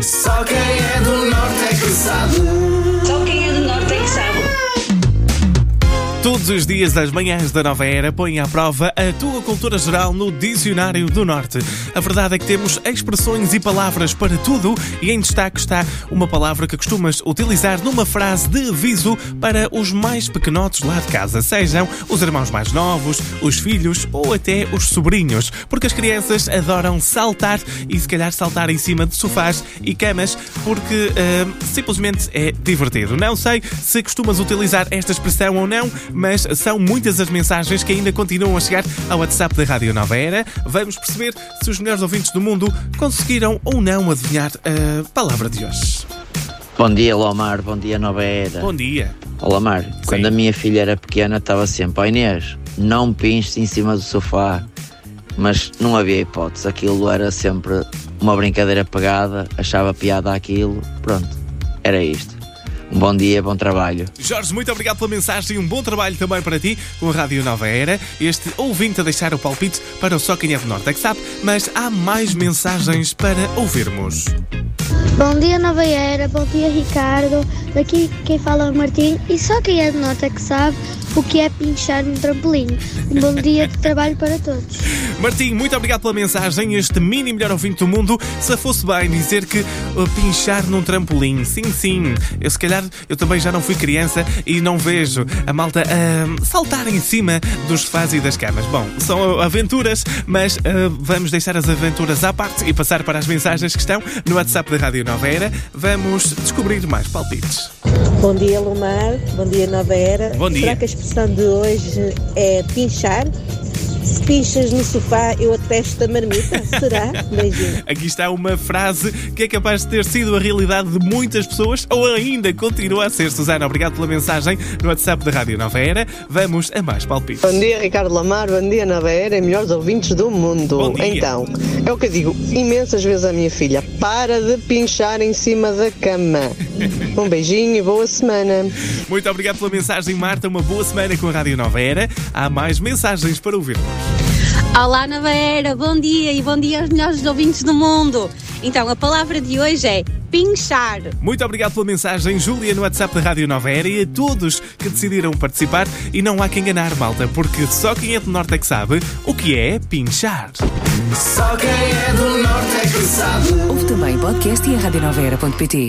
Só quem é do norte é sabe. Todos os dias das manhãs da nova era põe à prova a tua cultura geral no Dicionário do Norte. A verdade é que temos expressões e palavras para tudo e em destaque está uma palavra que costumas utilizar numa frase de aviso para os mais pequenotes lá de casa, sejam os irmãos mais novos, os filhos ou até os sobrinhos, porque as crianças adoram saltar e se calhar saltar em cima de sofás e camas porque ah, simplesmente é divertido. Não sei se costumas utilizar esta expressão ou não, mas são muitas as mensagens que ainda continuam a chegar ao WhatsApp da Rádio Nova Era. Vamos perceber se os melhores ouvintes do mundo conseguiram ou não adivinhar a palavra de hoje. Bom dia, Lomar. Bom dia, Nova Era. Bom dia. Olá, Mar. Quando a minha filha era pequena, estava sempre: Ó Inês, não pinches em cima do sofá. Mas não havia hipótese. Aquilo era sempre uma brincadeira pegada, achava piada aquilo. Pronto, era isto. Bom dia, bom trabalho. Jorge, muito obrigado pela mensagem e um bom trabalho também para ti com a Rádio Nova Era. Este ouvinte a deixar o palpite para o Só Quem é do Norte é que sabe, mas há mais mensagens para ouvirmos. Bom dia, Nova Era. Bom dia, Ricardo. Daqui quem fala é o Martim. E só quem é do Norte é que sabe o que é pinchar no trampolim. Um bom dia de trabalho para todos. Martim, muito obrigado pela mensagem. Este mini melhor ouvinte do mundo, se fosse bem dizer que uh, pinchar num trampolim. Sim, sim. Eu se calhar eu também já não fui criança e não vejo a malta uh, saltar em cima dos sofás e das camas. Bom, são aventuras, mas uh, vamos deixar as aventuras à parte e passar para as mensagens que estão no WhatsApp da Rádio Nova Era. Vamos descobrir mais palpites. Bom dia, Lumar. Bom dia, Nova Era. Bom dia. Será que a expressão de hoje é pinchar? Se pinchas no sofá, eu atesto a marmita? Será? Beijinho. Aqui está uma frase que é capaz de ter sido a realidade de muitas pessoas ou ainda continua a ser. Susana, obrigado pela mensagem no WhatsApp da Rádio Nova Era. Vamos a mais palpites. Bom dia, Ricardo Lamar. Bom dia, Nova Era e melhores ouvintes do mundo. Bom dia. Então, é o que eu digo imensas vezes à minha filha: para de pinchar em cima da cama. Um beijinho e boa semana. Muito obrigado pela mensagem, Marta. Uma boa semana com a Rádio Nova Era. Há mais mensagens para ouvirmos. Olá, Nova Era, bom dia e bom dia aos melhores ouvintes do mundo. Então, a palavra de hoje é pinchar. Muito obrigado pela mensagem, Júlia, no WhatsApp da Rádio Nova Era e a todos que decidiram participar. E não há quem enganar, malta, porque só quem é do Norte é que sabe o que é pinchar. Só quem é do norte é que sabe. Ouve também o podcast e a radionovaera.pt.